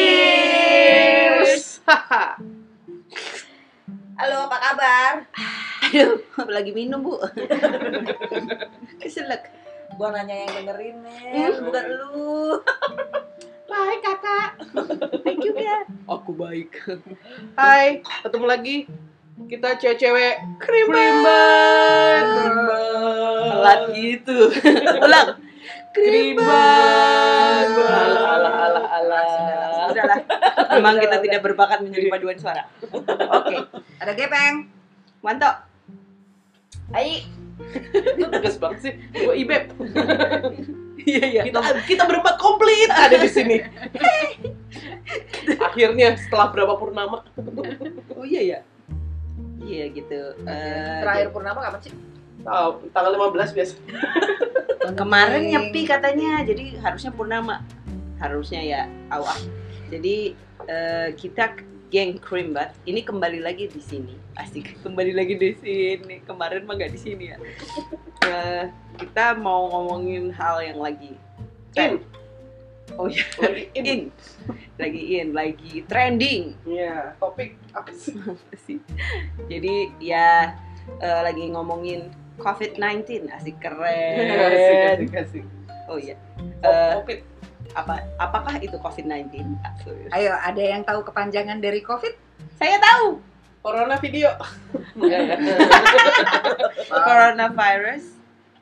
Cheers. Halo, apa kabar? Aduh, lagi minum bu. Keselak. Gua nanya yang dengerin, Mel, Hmm. bukan lu. Baik kakak. Baik juga. Aku baik. Hai, ketemu lagi. Kita cewek-cewek krimban. Telat gitu. Ulang. Krimban. Alah, alah, alah, alah. Sudahlah. Memang kita tidak berbakat menjadi paduan suara. Oke, Ada gepeng. mantap. Ayo. Lu tegas banget sih. Gua Ibeb. Iya iya. Kita kita berempat komplit ada di sini. Akhirnya setelah berapa purnama? Oh iya ya. Iya gitu. Eh, Terakhir purnama kapan sih? Tahu, tanggal 15 biasa. kemarin nyepi katanya, jadi harusnya purnama. Harusnya ya awal. Jadi eh, kita geng Krimbat ini kembali lagi di sini. Asik kembali lagi di sini. Kemarin mah nggak di sini ya. Eh, kita mau ngomongin hal yang lagi In. Oh iya, Lagi in. in. Lagi in, lagi trending. Iya, topik apa sih? Apa sih? Jadi ya eh, lagi ngomongin COVID-19, asik keren. Asik, asik, asik. Oh iya. Oh, Eh, Covid. apa apakah itu COVID-19? Ayo, ada yang tahu kepanjangan dari COVID? Saya tahu. Corona video. Coronavirus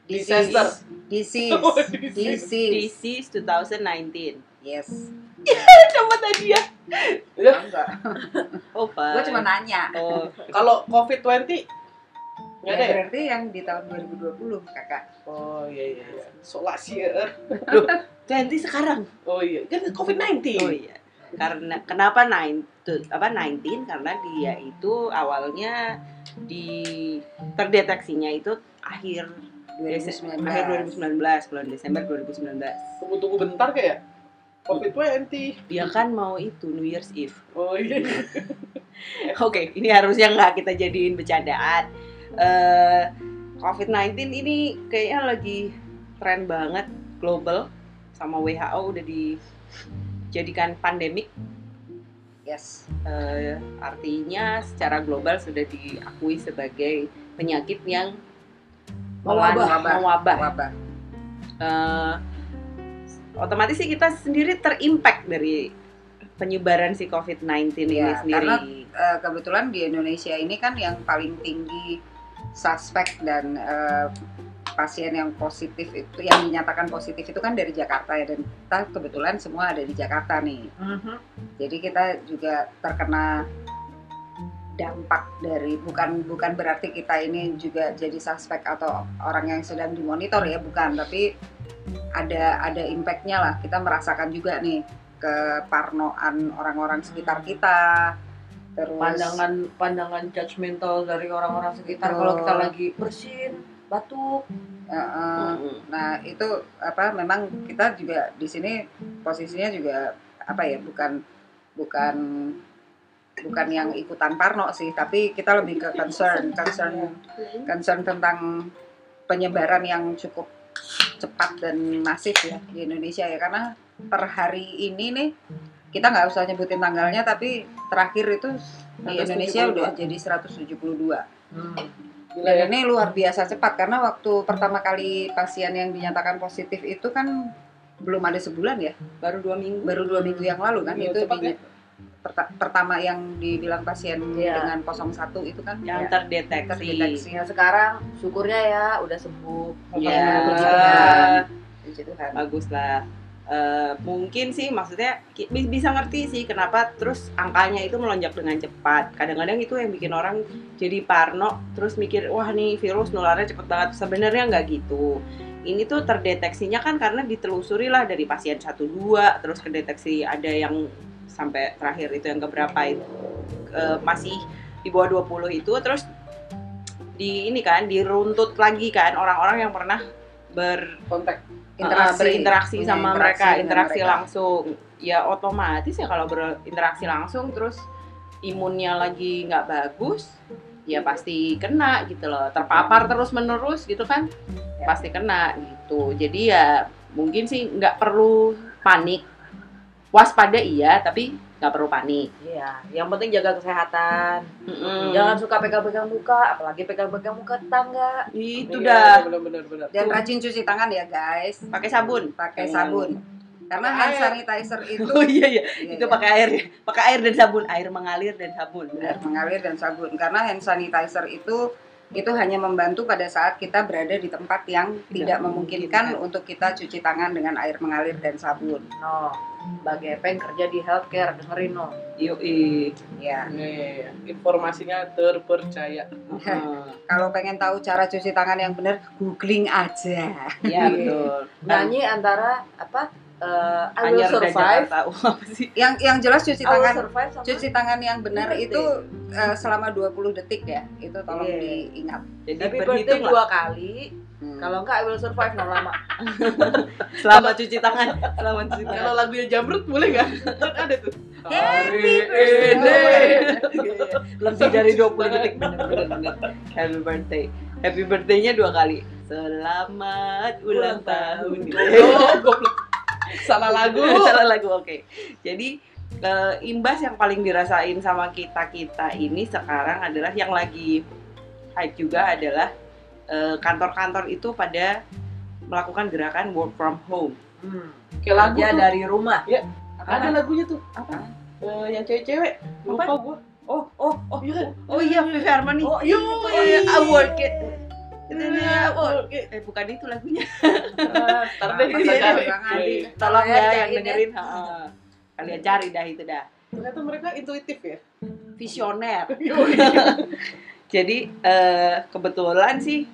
Disaster. Disease. Oh, disease. Disease. disease 2019. Yes. Coba tadi ya. Ya, Enggak. Oh, Gua cuma nanya. Oh, Kalau COVID-20 nggak ada Ya, ya? berarti yang di tahun 2020, Kakak. Oh iya iya. iya. Solasier. 20 sekarang. Oh iya. Kan COVID-19. Oh iya. Karena kenapa nine tuh, apa 19 karena dia itu awalnya di terdeteksinya itu akhir 2019. akhir 2019 bulan Desember 2019. Tunggu tunggu bentar kayak COVID-20. Dia kan mau itu New Year's Eve. Oh iya. Oke, ini harusnya nggak kita jadiin bercandaan. Eh, COVID-19 ini kayaknya lagi tren banget global sama WHO udah dijadikan pandemik. Yes. Eh, artinya secara global sudah diakui sebagai penyakit yang Mewabah. mewabah. Wabah. Otomatis sih kita sendiri terimpact dari penyebaran si COVID-19 ini Iya, sendiri. karena Eh, kebetulan di Indonesia ini kan yang paling tinggi suspek dan eh, pasien yang positif itu yang dinyatakan positif itu kan dari Jakarta ya dan kita kebetulan semua ada di Jakarta nih. Jadi kita juga terkena dampak dari bukan bukan berarti kita ini juga jadi suspek atau orang yang sedang dimonitor ya bukan tapi ada ada impactnya lah. Kita merasakan juga nih keparnoan orang-orang sekitar kita. Terus pandangan pandangan judgmental dari orang-orang sekitar kalau kita lagi bersin batuk. Eh, Mm-mm. nah itu apa memang kita juga di sini posisinya juga apa ya bukan bukan bukan yang ikutan parno sih tapi kita lebih ke concern concern concern tentang penyebaran yang cukup cepat dan masif ya di Indonesia ya karena per hari ini nih kita nggak usah nyebutin tanggalnya tapi terakhir itu di 172. Indonesia udah jadi 172 Gila dan ya. ini luar biasa cepat karena waktu pertama kali pasien yang dinyatakan positif itu kan belum ada sebulan ya baru dua minggu. baru dua minggu yang lalu kan Iya, itu cepat di- ya. Perta- pertama yang dibilang pasien Iya. dengan 01 itu kan yang ya, terdeteksi. terdeteksi. ya sekarang syukurnya ya udah sembuh Puji Tuhan. Puji Tuhan. bagus lah. Eh, mungkin sih maksudnya bisa ngerti sih kenapa terus angkanya itu melonjak dengan cepat. Kadang-kadang itu yang bikin orang jadi parno terus mikir wah nih virus nularnya cepet banget. Sebenarnya nggak gitu. Ini tuh terdeteksinya kan karena ditelusuri lah dari pasien 1 2 terus kedeteksi ada yang sampai terakhir itu yang keberapa itu eh, masih di bawah 20 itu terus di ini kan diruntut lagi kan orang-orang yang pernah ber kontak Interaksi. uh, berinteraksi Punya sama interaksi mereka, interaksi mereka. langsung. Ya otomatis ya kalau berinteraksi langsung terus imunnya lagi nggak bagus, ya pasti kena gitu loh terpapar terus menerus gitu kan pasti kena gitu jadi ya mungkin sih nggak perlu panik waspada iya tapi nggak perlu panik Iya, yang penting jaga kesehatan. Mm-mm. Jangan suka pegang-pegang muka, apalagi pegang-pegang muka tetangga. itu Iya, dah benar benar benar Dan rajin cuci tangan ya guys. pakai sabun Pakai sabun. Karena hand sanitizer itu oh iya iya Iya, itu iya. pakai air pakai air dan sabun air mengalir dan sabun Benar, mengalir dan sabun. Karena hand sanitizer itu itu hanya membantu pada saat kita berada di tempat yang tidak memungkinkan untuk kita cuci tangan dengan air mengalir dan sabun. No, bagi Epeng kerja di healthcare, dengerin no. Yoi. Ya. Iya, iya, iya. informasinya terpercaya. Kalau pengen tahu cara cuci tangan yang benar, googling aja. Iya betul. Nyanyi antara apa? Eh, I will survive. Jakarta. Apa sih? Yang yang jelas cuci tangan survive sama cuci tangan yang benar Happy itu eh, selama 20 detik ya. Itu tolong Iya. diingat. Jadi Happy birthday berhitung lah dua kali. Hmm. Kalau enggak I will survive no lama. selama cuci tangan, selama cuci kalau tangan. lagunya jamrut boleh nggak kan ada tuh Happy birthday. Lebih dari 20 detik bener-bener bener. Happy birthday. Happy birthday-nya dua kali. Selamat ulang tahun. oh goblok salah lagu Salah lagu oke. Jadi eh, imbas yang paling dirasain sama kita kita ini sekarang adalah yang lagi hype juga adalah eh, kantor-kantor itu pada melakukan gerakan work from home. Hmm. kayak lagu tuh dari rumah. ada lagunya tuh Apa? Eh, yang cewek-cewek lupa gua Oh, oh, oh, Iya. oh iya, Vivi Harmony. Oh, Yo, Oh iya, I work it. Iya, Oke. Eh bukan itu lagunya. Ntar deh Apa kita cari. Iya, iya. Tolong ya yang ya. dengerin. ha. Kalian cari dah itu dah. Ternyata mereka intuitif ya. Visioner. Jadi eh, kebetulan sih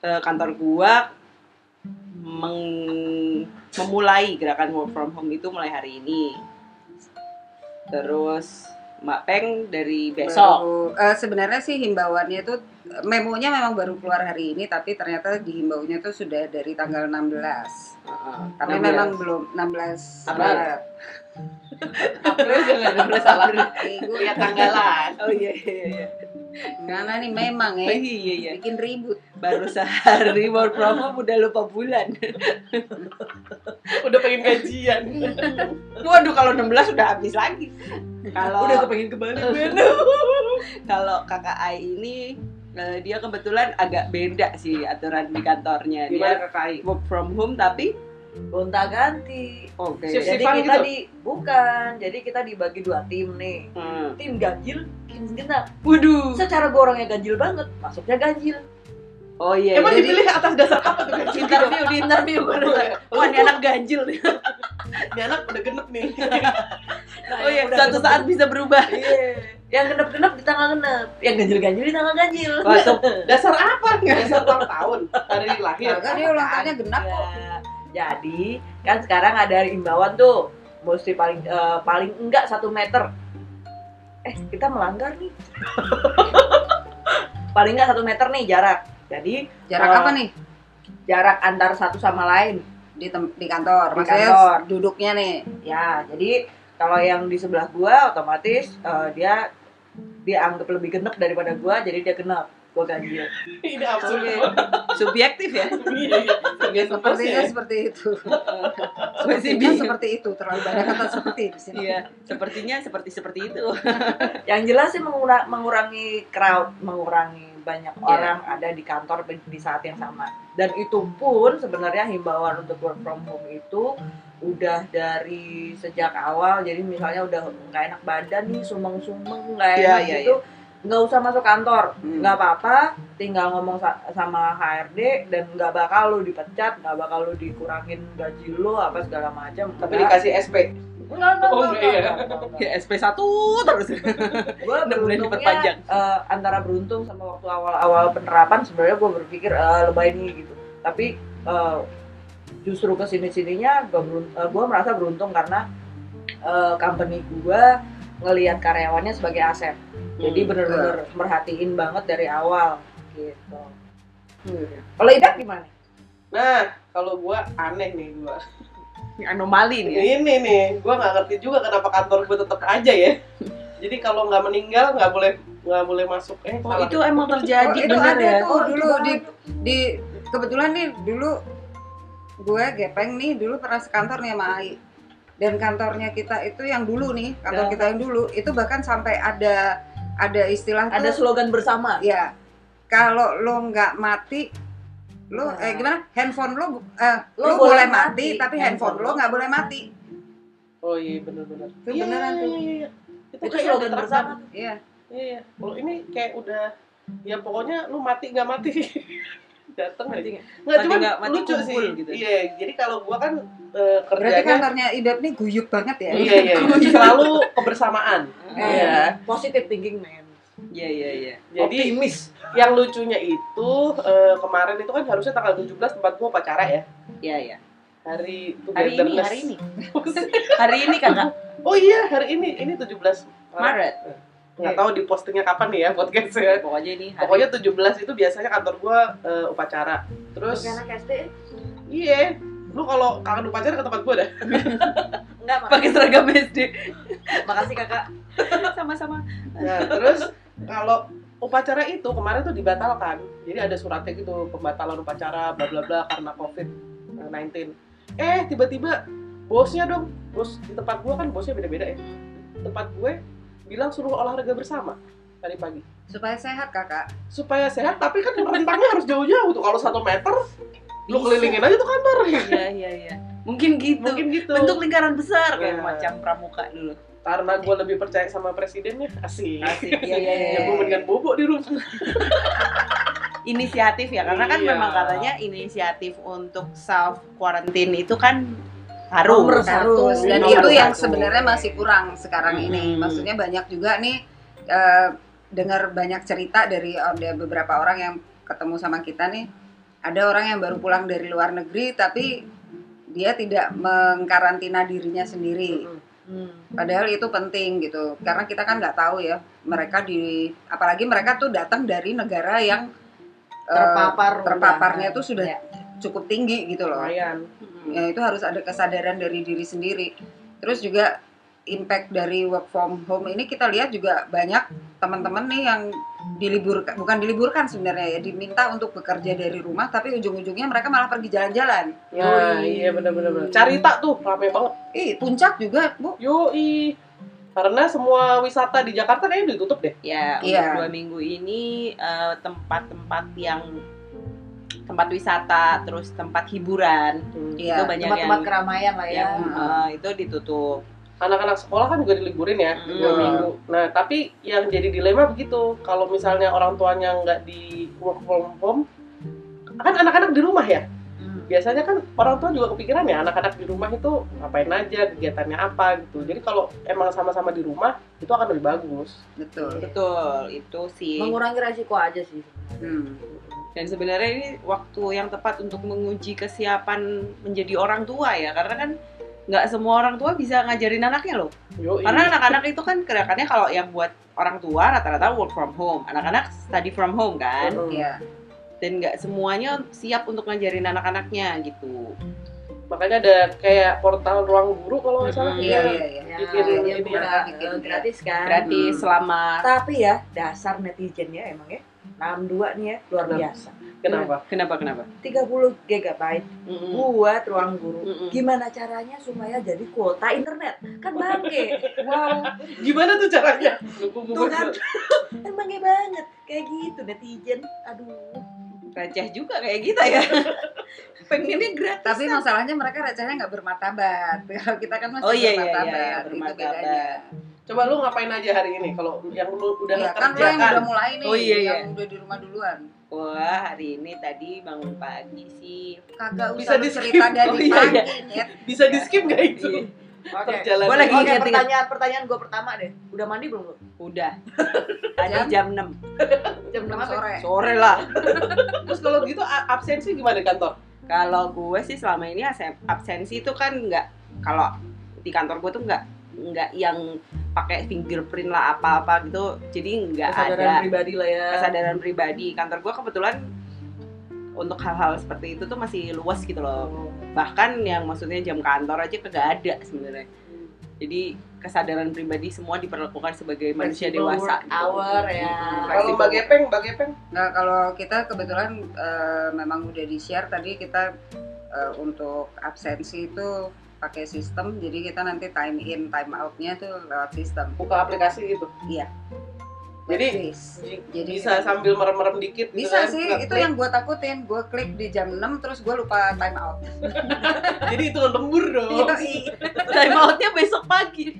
eh, kantor gua meng- memulai gerakan work from home itu mulai hari ini. Terus Mak Peng dari besok. Baru- eh, sebenarnya sih himbauannya itu memonya memang baru keluar hari ini tapi ternyata dihimbaunya itu sudah dari tanggal 16. Heeh. Tapi 16. memang belum 16 April. April jangan ada salah. Gue Lihat tanggalan. Oh iya iya iya. Gimana nih memang Oh, ya iya iya. bikin ribut. Baru sehari work from home udah lupa bulan. Udah pengen gajian. Waduh kalau 16 udah habis lagi. Kalau Udah kepengen kembali Ben. kalau kakak Ai ini eh, dia kebetulan agak beda sih aturan di kantornya. Gimana Dia kakak Ai? work from home tapi Gonta ganti. oke. Shift Jadi kita gitu? di bukan, jadi kita dibagi dua tim nih. Hmm. Tim ganjil, tim genap. Waduh. Secara gue orangnya ganjil banget, masuknya ganjil. Oh iya. Emang jadi dipilih atas dasar apa tuh kan? interview di interview gue Wah ini anak ganjil nih. Ini anak udah genep nih. Nah, Oh iya suatu genep- saat bisa berubah. Iya. Yang genep-genep di tanggal genep, yang ganjil-ganjil di tanggal ganjil. Wah. Dasar apa? Dasar ulang tahun. Hari lahir. Kagak dia ulang tahunnya genap kok. Ya, jadi kan sekarang ada imbauan tuh, mesti paling eh, paling enggak satu meter. Eh kita melanggar nih. paling enggak satu meter nih jarak. Jadi Jarak Oh. apa nih jarak antar satu sama lain. di di kantor? Di Maksudnya kantor. duduknya nih. Ya, jadi kalau yang di sebelah gua otomatis eh, dia dia anggap lebih genep daripada gua, jadi dia genep. Gua ganjil. Ini absurd. Oke. Subjektif ya. Iya, Sepertinya ya. seperti itu. Sepertinya seperti itu. Terlalu banyak kata seperti di sini. Iya, sepertinya seperti seperti itu. Yang jelas sih mengura- mengurangi crowd, mengurangi banyak Iya. orang ada di kantor di saat yang sama. Dan itu pun sebenarnya himbauan untuk work from home itu udah dari sejak awal. Jadi misalnya udah nggak enak badan nih, sumeng-sumeng nggak Iya, enak iya, gitu, nggak usah masuk kantor. Hmm. nggak apa-apa, tinggal ngomong sa- sama HRD dan nggak bakal lu dipecat, nggak bakal lu dikurangin gaji lu apa segala macam. Tapi dikasih SP. Enggak, enggak, Oh, enggak, iya. enggak, enggak, enggak. Ya SP1 terus. Gue beruntungnya eh, antara beruntung sama waktu awal-awal penerapan sebenarnya gue berpikir eh, lebay nih gitu. Tapi eh, justru ke sini sininya gue gue merasa beruntung karena eh, company gue ngelihat karyawannya sebagai aset. Jadi Hmm, bener-bener merhatiin banget dari awal gitu. Hmm. Kalau Idak gimana? Nah, kalau gua aneh nih gua. Anomali nih ya. Ini nih, gua nggak ngerti juga kenapa kantor gua tetap aja ya. Jadi kalau nggak meninggal nggak boleh nggak boleh masuk. Eh, Oh, salah. itu emang Oh, terjadi itu bener ada ya? tuh Oh, dulu di di kebetulan nih dulu gue gepeng nih dulu pernah sekantor nih sama Ai. Dan kantornya kita itu yang dulu nih, kantor Ya. kita yang dulu itu bahkan sampai ada ada istilah Ada tuh slogan bersama. ya kalau lo nggak mati lo Nah. eh gimana handphone lo eh, Lo lo, boleh boleh mati, mati, tapi handphone handphone lo lo nggak boleh mati Oh iya benar-benar. Itu Iya, beneran iya, tuh. iya, iya. Itu, Itu kayak slogan bersama. iya Iya. Kalau ini kayak udah ya pokoknya lu mati nggak mati dateng aja. Nggak? Cuma lucu sih. gitu. Iya, jadi kalau gua kan eh, berarti kerjanya kantornya idap nih guyup banget ya iya iya selalu kebersamaan. Eh. Iya. Positive thinking man. Iya iya iya. Jadi Optimis. yang lucunya itu eh, kemarin itu kan harusnya tanggal 17 tempat gua upacara ya. Iya iya. Hari Hari ini hari ini. Hari ini kakak Oh iya, hari ini. Ini 17 Maret. Nggak tahu di postingnya kapan nih ya podcastnya. Pokoknya ini hari. Pokoknya 17 itu biasanya kantor gua eh, upacara. Terus iya, lu kalau kangen upacara ke tempat gua dah. enggak pakai seragam SD. Makasih kakak. Sama-sama. Nah, terus kalau upacara itu kemarin tuh dibatalkan. Jadi ada suratnya gitu pembatalan upacara bla bla bla karena COVID-19. Eh, tiba-tiba bosnya dong, bos di tempat gua kan bosnya beda-beda ya. Tempat gue bilang suruh olahraga bersama tadi pagi. supaya sehat kakak Supaya sehat, tapi kan rentangnya harus jauh-jauh tuh. Kalau satu meter, lu kelilingin aja tuh kantor. Iya iya iya. Mungkin gitu. Mungkin gitu. bentuk lingkaran besar kayak Iya. macam pramuka dulu. Karena gue lebih percaya sama presidennya, asik. Asik. Iya iya iya. Ya gue mendingan bobo di rumah. Inisiatif ya karena kan Iya. memang katanya inisiatif untuk self quarantine itu kan harus. Nomor satu. harus dan Nomor itu yang satu. sebenarnya masih kurang sekarang ini Hmm. maksudnya banyak juga nih eh, dengar banyak cerita dari ada beberapa orang yang ketemu sama kita nih ada orang yang baru pulang dari luar negeri tapi dia tidak mengkarantina dirinya sendiri padahal itu penting gitu karena kita kan nggak tahu ya mereka di apalagi mereka tuh datang dari negara yang eh, Terpapar. terpaparnya tuh sudah Ya. Cukup tinggi gitu loh Lumayan. ya itu harus ada kesadaran dari diri sendiri terus juga impact dari work from home ini kita lihat juga banyak teman-teman nih yang diliburkan bukan diliburkan sebenarnya ya diminta untuk bekerja dari rumah tapi ujung-ujungnya mereka malah pergi jalan-jalan Nah, Yoi. iya bener-bener. Carita tuh rame banget. ih puncak juga bu Yoi. Karena semua wisata di Jakarta kayaknya ditutup deh. Ya, untuk Iya. dua minggu ini eh, tempat-tempat yang tempat wisata, terus tempat hiburan itu Iya, banyak Tempat-tempat yang, keramaian lah ya. yang eh, itu ditutup. Anak-anak sekolah kan juga diliburin ya Hmm. dua minggu. Nah, tapi yang jadi dilema begitu. Kalau misalnya orang tuanya nggak di work from home, kan anak-anak di rumah ya. Biasanya kan orang tua juga kepikiran ya anak-anak di rumah itu ngapain aja, kegiatannya apa gitu. Jadi kalau emang sama-sama di rumah itu akan lebih bagus. betul Betul, itu sih. Mengurangi resiko aja sih. Hmm. Dan sebenarnya ini waktu yang tepat untuk menguji kesiapan menjadi orang tua ya, karena kan nggak semua orang tua bisa ngajarin anaknya loh. Yoi. Karena anak-anak itu kan gerakannya kalau yang buat orang tua rata-rata work from home, anak-anak study from home kan, Mm-mm. Iya. Dan nggak semuanya siap untuk ngajarin anak-anaknya gitu. Makanya ada kayak portal ruang guru kalau nggak salah. Hmm. iya iya iya Ya, Bikin ini buka ya. gratis kan. Gratis Hmm. selama Tapi ya dasar netizen ya emang ya. 62 nih ya luar Kenapa? biasa. Kenapa? kenapa kenapa? 30 GB Mm-mm. buat ruang guru. Mm-mm. Gimana caranya supaya jadi kuota internet? Kan bangke. Wow. Gimana tuh caranya? Tuh kan. Kan bangke banget. Kayak gitu netizen. Aduh. Receh juga kayak kita ya. Pengennya gratis. tapi masalahnya mereka recehnya nggak bermartabat kalau kita kan masih Oh, iya, iya, iya, bermartabat iya, itu bermartabat. bedanya Coba lu ngapain aja hari ini kalau yang lu udah ya, kan kerjakan? yang udah mulai nih Oh, iya, iya. yang udah di rumah duluan Wah, hari ini tadi bangun pagi sih. kagak Bisa usah lu di-skip. cerita dari Oh, iya, pagi iya. Bisa di skip nggak itu? Iya. Oke. Perjalanan. Gua lagi ingat-ingat. pertanyaan pertanyaan gue pertama deh. Udah mandi belum lu? Udah. Tadi Jam? jam 6 Jam 6 Jam sore sore lah. Terus kalau gitu absensi gimana di kantor? Kalau gue sih selama ini absen- absensi itu kan nggak kalau di kantor gue tuh nggak nggak yang pakai fingerprint lah apa-apa gitu. Jadi nggak Kesadaran ada pribadi lah ya. kesadaran pribadi. Kantor gue kebetulan untuk hal-hal seperti itu tuh masih luas gitu loh. Bahkan yang maksudnya jam kantor aja kagak ada sebenarnya. Jadi kesadaran pribadi semua diperlakukan sebagai manusia Flexible dewasa. work hour ya. Kalau Mbak Gepeng, Mbak Gepeng, Nah, kalau kita kebetulan eh, memang udah di-share tadi kita eh, untuk absensi itu pakai sistem, jadi kita nanti time in, time out-nya tuh lewat sistem. buka aplikasi gitu. Iya. Jadi Jadi- bisa sambil merem-merem dikit gitu bisa kan, sih, nggak itu klik. yang gue takutin. Gue klik di jam 6 terus gue lupa time out. Jadi itu lembur dong. Time outnya besok pagi.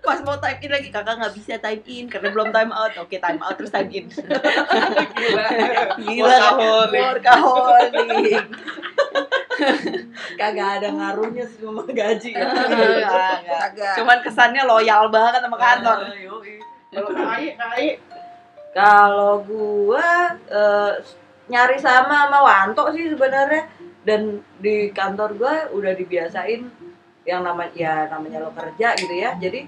Pas mau time in lagi kakak nggak bisa time in karena belum time out. Oke time out terus time in. Gila. Gila kan? Workaholic. Kagak ada ngaruhnya sama gaji ya. Cuman kesannya loyal banget sama kantor. Kalau Kak Ai, Kak Ai, Kalau gua eh, nyari sama sama Wanto sih sebenarnya dan di kantor gua udah dibiasain yang namanya ya namanya lo kerja gitu ya. Jadi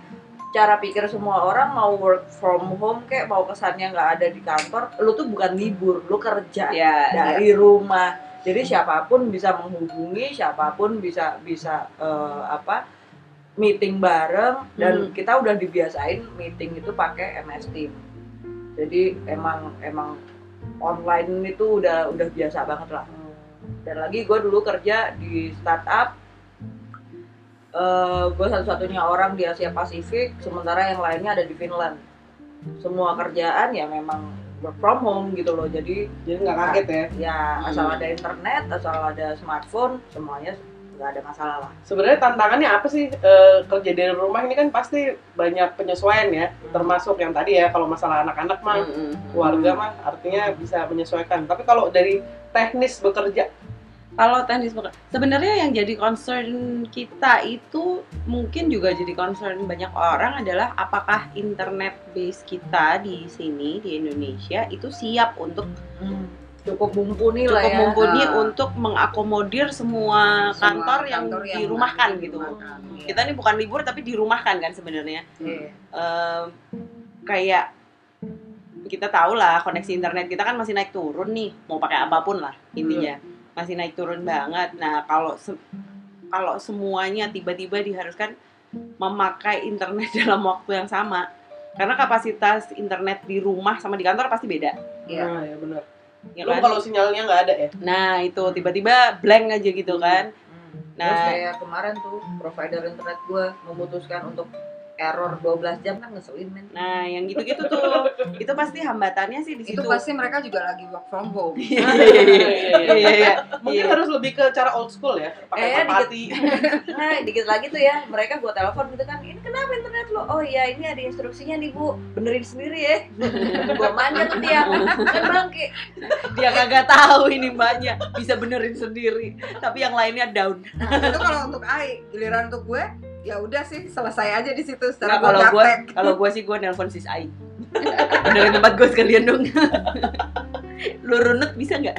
cara pikir semua orang mau work from home kayak mau kesannya nggak ada di kantor, lu tuh bukan libur, lu kerja Ya, dari rumah. Jadi siapa pun bisa menghubungi, siapa pun bisa bisa eh, apa meeting bareng dan Hmm. kita udah dibiasain meeting itu pakai MS Team. Jadi emang emang online itu udah udah biasa banget lah. Dan lagi gue dulu kerja di startup, eh gue satu-satunya orang di Asia Pasifik, sementara yang lainnya ada di Finland. Semua kerjaan ya memang work from home gitu loh. Jadi jadi nggak kaget ya. ya asal Hmm. ada internet, asal ada smartphone, semuanya nggak ada masalah lah. Sebenarnya tantangannya apa sih eh, kerja dari rumah ini kan pasti banyak penyesuaian ya, termasuk yang tadi ya kalau masalah anak-anak mah Mm-mm. keluarga mah artinya bisa menyesuaikan. Tapi kalau dari teknis bekerja, Kalau teknis bukan. Sebenarnya yang jadi concern kita itu mungkin juga jadi concern banyak orang adalah apakah internet base kita di sini di Indonesia itu siap untuk Cukup mumpuni cukup lah ya. mumpuni Ah. untuk mengakomodir semua, Semua kantor yang kantor yang dirumahkan ada gitu. dirumahkan, iya. Kita ini bukan libur tapi dirumahkan kan sebenarnya. Iya. Em, kayak kita tahu lah koneksi internet kita kan masih naik turun nih mau pakai apa pun lah intinya masih naik turun banget nah kalau se- kalau semuanya tiba-tiba diharuskan memakai internet dalam waktu yang sama karena kapasitas internet di rumah sama di kantor pasti beda Iya. nah ya benar. Ya Lu kan kalau sinyalnya nggak ada ya? nah itu tiba-tiba blank aja gitu kan Hmm. Nah. Terus kayak kemarin tuh provider internet gua memutuskan untuk error 12 jam kan ngeselin men. nah yang gitu-gitu tuh itu pasti hambatannya sih di situ Itu pasti mereka juga lagi work from home. Iya, iya, iya, iya, iya. Mungkin Iya. harus lebih ke cara old school ya, pakai Eh, merpati. Nah, dikit lagi tuh ya, mereka gua telepon gitu kan, ini kenapa internet lo? Oh iya, ini ada instruksinya nih bu, benerin sendiri ya. gua manja tuh dia, kan bangke. dia kagak tahu ini mbaknya bisa benerin sendiri tapi yang lainnya down Nah, itu kalau untuk Ai, giliran untuk gue, ya udah sih selesai aja di situ. Nah, secara kalau gue kalau gue sih gue nelpon sis Ai. Benerin tempat gue sekalian dong. Lu runut bisa nggak?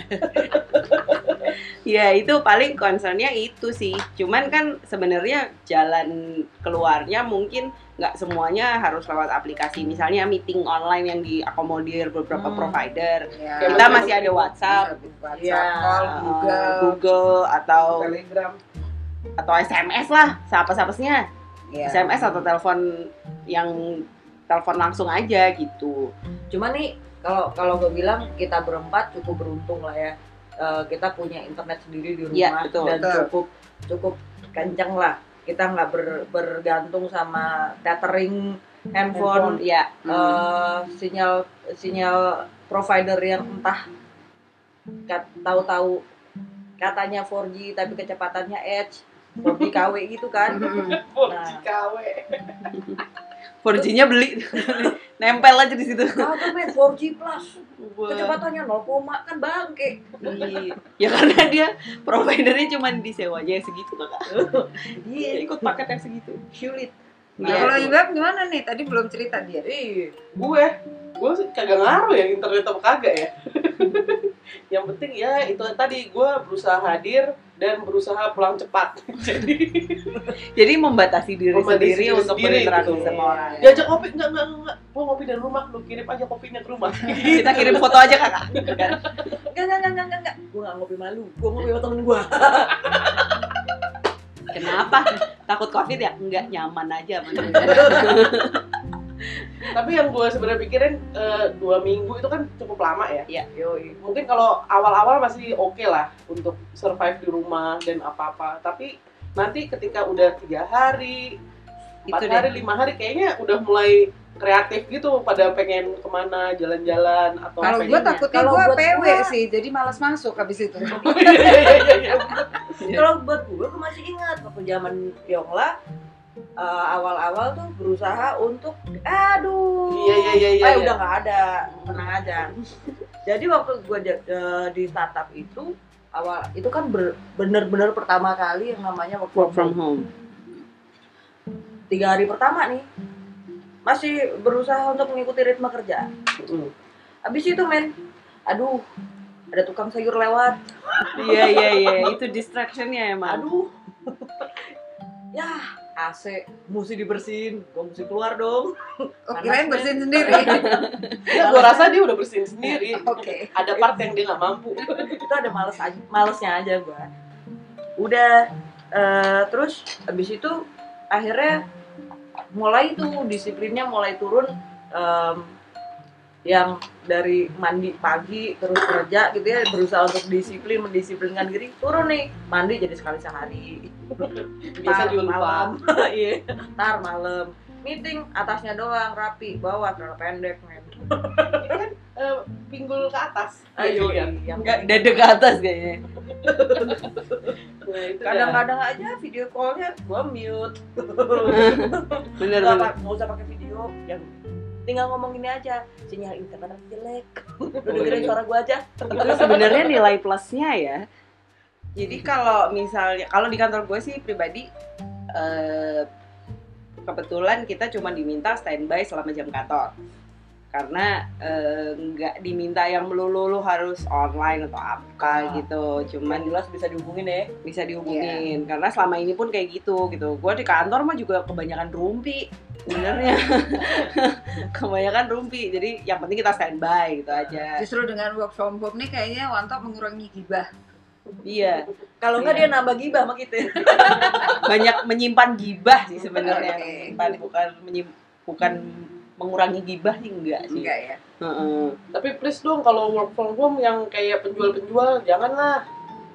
Ya itu paling concernnya itu sih. Cuman kan sebenarnya jalan keluarnya mungkin nggak semuanya harus lewat aplikasi. Misalnya meeting online yang diakomodir beberapa Hmm. provider. Ya, kita masih ada WhatsApp. WhatsApp, Iya. call, Google. Google atau Telegram. Atau SMS lah siapa-siapasnya Iya. SMS atau telepon yang telepon langsung aja gitu Cuma nih, kalau kalau gue bilang kita berempat cukup beruntung lah ya. Eh, kita punya internet sendiri di rumah Iya, betul. dan Betul. cukup cukup kenceng lah. Kita nggak ber- bergantung sama tethering handphone, ya eh, sinyal sinyal provider yang entah kat- tahu-tahu katanya 4G tapi kecepatannya Edge 4G KW gitu kan Nah. KW. 4G-nya beli nempel aja di situ kagak men 4G plus kecepatannya 0, kan bangke Iya. ya karena dia providernya cuma disewanya segitu kakak dia iya ikut paket yang segitu sulit Nah, Iya. kalau Ibab gimana nih? Tadi belum cerita dia. Iya. Gue, gue sih kagak ngaruh ya internet apa kagak ya. yang penting ya itu tadi gue berusaha hadir dan berusaha pulang cepat. Jadi jadi membatasi diri Membatasi sendiri diri untuk sendiri berinteraksi gitu. sama orang diajak kopi enggak enggak enggak. Gue ngopi dari rumah, lu kirim aja kopinya ke rumah. kita kirim foto aja kakak. Enggak, enggak, enggak, enggak, enggak. Gue gak ngopi malu. Gue ngopi sama temen gue. kenapa takut covid ya nggak nyaman aja Tapi yang gue sebenarnya pikirin eh, dua minggu itu kan cukup lama ya. Yoi. Mungkin kalau awal-awal masih oke lah untuk survive di rumah dan apa-apa. Tapi nanti ketika udah tiga hari, empat Itu hari, lima hari, kayaknya udah mulai kreatif gitu pada pengen ke mana jalan-jalan atau Kalau gue takutnya Kalau gue PW gua- sih, jadi malas masuk habis itu. Iya, iya, iya, iya. Kalau buat gue, gue masih ingat waktu zaman Yongla eh, awal-awal tuh berusaha untuk aduh. Iya, iya, iya, iya, eh iya. udah nggak ada. Tenang aja. Jadi waktu gue di startup itu awal itu kan bener-bener pertama kali yang namanya work work from home. Tiga hari pertama nih. Masih berusaha untuk mengikuti ritme kerja. Mm. habis itu men aduh ada tukang sayur lewat. Iya iya iya. Itu distractionnya emang. Aduh. Ya AC mesti dibersihin gue mesti keluar dong Oh, kirain bersihin sendiri. Ya, gue rasa dia udah bersihin sendiri. Oke. Ada part yang dia nggak mampu. itu ada males aja malesnya aja gue udah eh, terus habis itu akhirnya mulai tuh disiplinnya mulai turun em, yang dari mandi pagi terus kerja gitu ya berusaha untuk disiplin mendisiplinkan diri turun nih mandi jadi sekali sehari. Biasa juga lupa. malam. Iya. Ntar malam. Meeting atasnya doang rapi bawah celana pendek men. Eh, pinggul ke atas. ayo Iya, yang nggak dada ke atas kayaknya. Nah, kadang-kadang aja video callnya gua mute. Bener. nggak usah pakai video yang tinggal ngomong gini aja. Sinyal internet aku jelek. Lu dengerin suara gua aja. Itu sebenarnya nilai plusnya ya. Jadi kalau misalnya kalau di kantor gue sih pribadi eh, kebetulan kita cuma diminta standby selama jam kantor. Karena eh, nggak diminta yang melulu lu harus online atau apa Ah. gitu. Cuman cuman jelas bisa dihubungin ya. Bisa dihubungin. Karena selama ini pun kayak gitu gitu. Gue di kantor mah juga kebanyakan rumpi sebenarnya kebanyakan rumpi jadi yang penting kita standby gitu aja Justru dengan work from home nih kayaknya Wanto mengurangi gibah. iya kalau nggak Iya. dia nambah gibah sama kita banyak menyimpan gibah sih sebenarnya menyimpan bukan menyim- bukan mengurangi gibah sih enggak sih Enggak ya? Heeh. Tapi please dong kalau work from home yang kayak penjual-penjual janganlah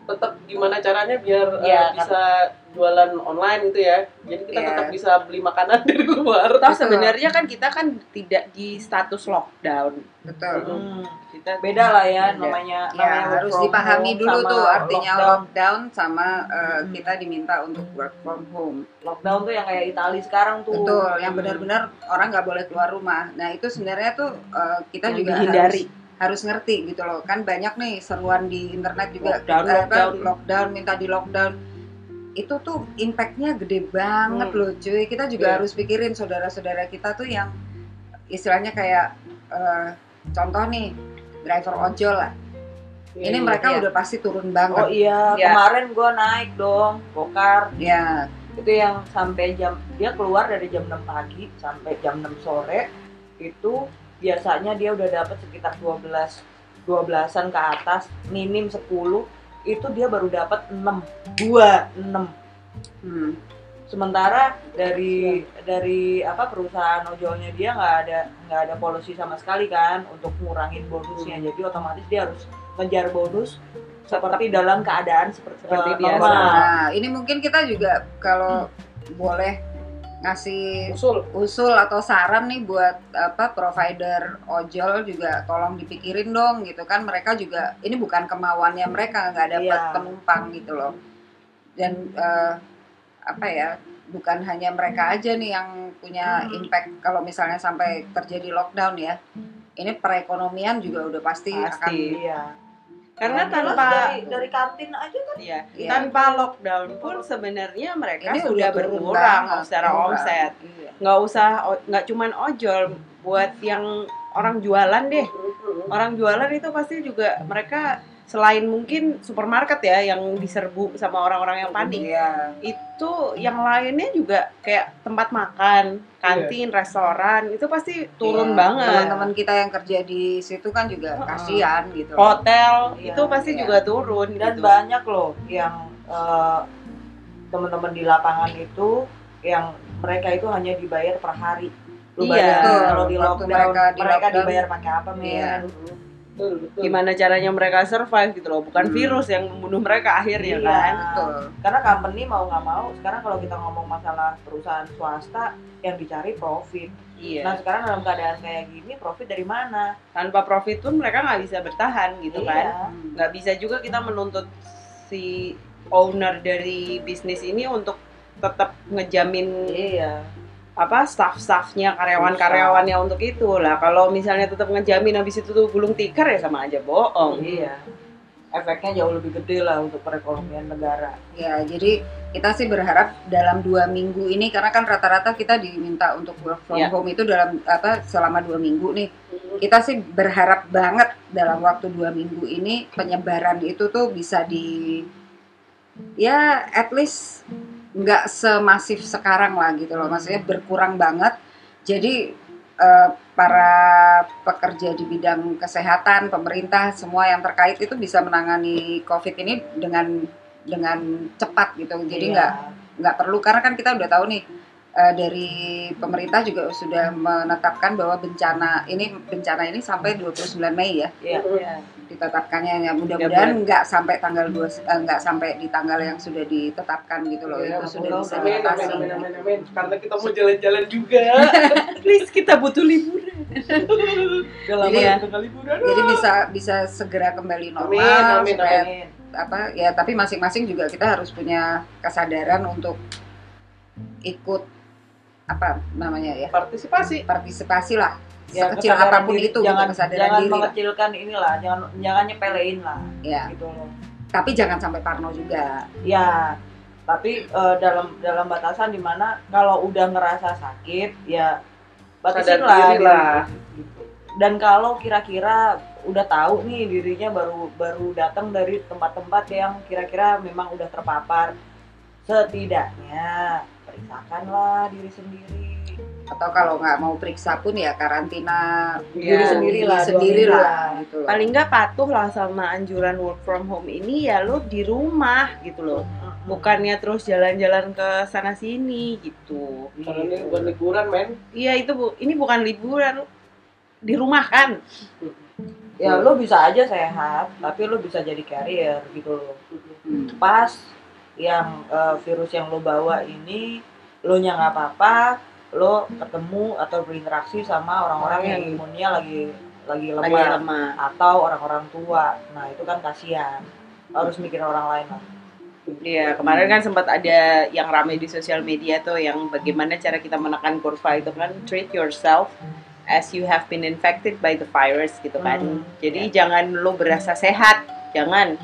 tetap gimana caranya biar eh, Iya, bisa jualan online itu ya. Jadi kita Iya. tetap bisa beli makanan dari luar. Toh sebenarnya kan kita kan tidak di status lockdown Betul. Hmm, kita beda lah ya Beda. namanya Ya, namanya harus dipahami dulu tuh artinya lockdown. lockdown, sama uh, Hmm. kita diminta untuk work from home. lockdown tuh yang kayak Itali sekarang tuh Betul, yang benar-benar orang nggak boleh keluar rumah. Nah itu sebenarnya tuh uh, kita Yang juga dihindari. harus harus ngerti gitu loh. Kan banyak nih seruan di internet juga Lockdown, eh, apa, lockdown. lockdown, minta di lockdown. Itu tuh impactnya gede banget Hmm. loh cuy. Kita juga Iya. harus pikirin saudara-saudara kita tuh yang istilahnya kayak eh, contoh nih driver ojol lah. Ini mereka Iya. udah pasti turun oh banget. iya Ya. kemarin gua naik dong gokar Ya, itu yang sampai jam dia keluar dari jam 6 pagi sampai jam 6 sore itu biasanya dia udah dapat sekitar 12 12-an ke atas minim 10 itu dia baru dapat 6 2 6 hmm. sementara dari dari apa perusahaan ojolnya dia nggak ada nggak ada polisi sama sekali kan untuk ngurangin bonusnya jadi otomatis dia harus ngejar bonus seperti dalam keadaan seperti, Seperti eh, biasa. normal. Nah, ini mungkin kita juga kalau boleh ngasih usul usul atau saran nih buat apa provider ojol juga tolong dipikirin dong gitu kan mereka juga ini bukan kemauannya mereka nggak dapat Iya. penumpang gitu loh dan eh, apa ya bukan hanya mereka aja nih yang punya Hmm. impact kalau misalnya sampai terjadi lockdown ya ini perekonomian juga udah pasti, akan Pasti. Iya. Karena tanpa dari, dari kantin aja kan ya, Iya. tanpa lockdown pun sebenarnya mereka Ini sudah berkurang secara turun. omset Iya. nggak usah nggak cuman ojol buat yang orang jualan deh orang jualan itu pasti juga mereka selain mungkin supermarket ya yang diserbu sama orang-orang yang panik Iya. itu yang lainnya juga kayak tempat makan kantin restoran itu pasti turun Iya. banget Teman-teman kita yang kerja di situ kan juga Heeh. kasihan gitu. hotel Iya, itu pasti iya. juga turun dan gitu. banyak loh yang eh, teman-teman di lapangan itu yang mereka itu hanya dibayar per hari. Lu Iya. kalau di lockdown mereka mereka, lockdown. dibayar pakai apa men? Iya. Betul betul Gimana caranya mereka survive gitu loh, bukan Hmm. virus yang membunuh mereka akhirnya Iya. kan. Betul. Karena company mau nggak mau, sekarang kalau kita ngomong masalah perusahaan swasta yang dicari profit. Iya. Nah sekarang dalam keadaan kayak gini, profit dari mana? Tanpa profit pun mereka nggak bisa bertahan gitu kan. Iya. Nggak bisa juga kita menuntut si owner dari bisnis ini untuk tetap ngejamin Iya. Apa staff-staffnya karyawan-karyawannya untuk itu lah kalau misalnya tetap ngejamin habis itu tuh gulung tikar ya sama aja bohong Iya. Efeknya jauh lebih gede lah untuk perekonomian negara. Ya, jadi kita sih berharap dalam dua minggu ini karena kan rata-rata kita diminta untuk work from Ya. home itu dalam apa selama dua minggu nih. Kita sih berharap banget dalam waktu dua minggu ini penyebaran itu tuh bisa di ya at least nggak semasif sekarang lah gitu loh. Maksudnya berkurang banget. Jadi eh, para pekerja di bidang kesehatan, pemerintah, semua yang terkait itu bisa menangani COVID ini dengan dengan cepat gitu. Jadi Iya. nggak nggak perlu karena kan kita udah tahu nih eh, dari pemerintah juga sudah menetapkan bahwa bencana ini bencana ini sampai 29 Mei ya Iya. Iya. ditetapkannya ya mudah-mudahan nggak sampai tanggal dua eh, nggak sampai di tanggal yang sudah ditetapkan gitu loh Iya, itu sudah bisa amin, amin, amin, amin, amin. Karena kita mau jalan-jalan juga. please kita butuh liburan Udah lama kita nggak liburan. jadi bisa bisa segera kembali normal Amin, amin, supaya Amin. apa ya tapi masing-masing juga kita harus punya kesadaran untuk ikut apa namanya ya Partisipasi. partisipasi lah Ya, sekecil apa pun diri, itu jangan, gitu kesadaran jangan diri lah. mengecilkan inilah, jangan jangan nyepelein lah ya gitu loh. tapi jangan sampai parno juga Ya, tapi eh, dalam dalam batasan di mana kalau udah ngerasa sakit ya batasin Sadar lah, lah. Dan kalau kira-kira udah tahu nih dirinya baru baru datang dari tempat-tempat yang kira-kira memang udah terpapar, setidaknya periksakanlah diri sendiri. atau kalau nggak mau periksa pun ya karantina Diri Ya, sendiri diri lah, dua sendiri lah lah. gitu loh. paling nggak patuh lah sama anjuran work from home ini ya lo di rumah gitu loh bukannya terus jalan-jalan ke sana sini gitu Karena ini bukan liburan, men. iya itu bu ini bukan liburan di rumah kan Ya lo bisa aja sehat, tapi lo bisa jadi carrier gitu loh. Hmm. pas yang eh, virus yang lo bawa ini lo nya nggak apa-apa lo ketemu atau berinteraksi sama orang-orang yang imunnya lagi lagi lemah lagi lemah atau orang-orang tua. Nah itu kan kasihan. Harus mikir orang lain lah Iya, kemarin kan sempat ada yang ramai di sosial media tuh yang bagaimana cara kita menekan kurva itu kan treat yourself as you have been infected by the virus gitu kan. Hmm, Jadi jangan lo berasa sehat, jangan.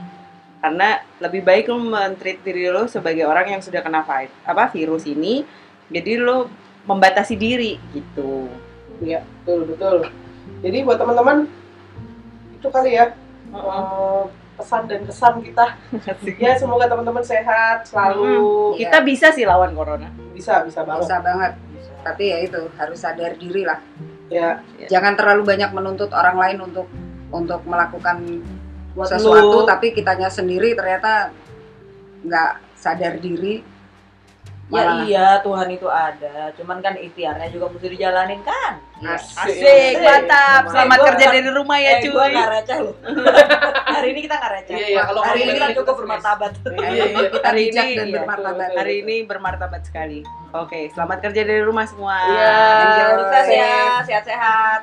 Karena lebih baik lo men-treat diri lo sebagai orang yang sudah kena vi- apa virus ini. Jadi lo membatasi diri gitu. Iya, betul, betul. Jadi buat teman-teman, itu kali ya eh, pesan dan kesan kita. Ya, semoga teman-teman sehat selalu. Iya. Kita bisa sih lawan corona. Bisa, bisa banget. bisa banget bisa tapi ya itu harus sadar diri lah Ya, jangan terlalu banyak menuntut orang lain untuk untuk melakukan Buat sesuatu lu. tapi kitanya sendiri ternyata nggak sadar diri ya malah iya Tuhan itu ada cuman kan ikhtiarnya juga mesti dijalanin kan Yes. Asik, mantap. Eh, Selamat gua kerja dari rumah ya, eh gua cuy. nggak receh loh hari ini kita nggak receh Iya, iya, kalau hari ini kita cukup bermartabat Iya, iya. kita Hari bijak ini, dan iya. bermartabat Hari ini bermartabat sekali. Oke, selamat kerja dari rumah semua. Iya. Enjoy. sukses ya sehat-sehat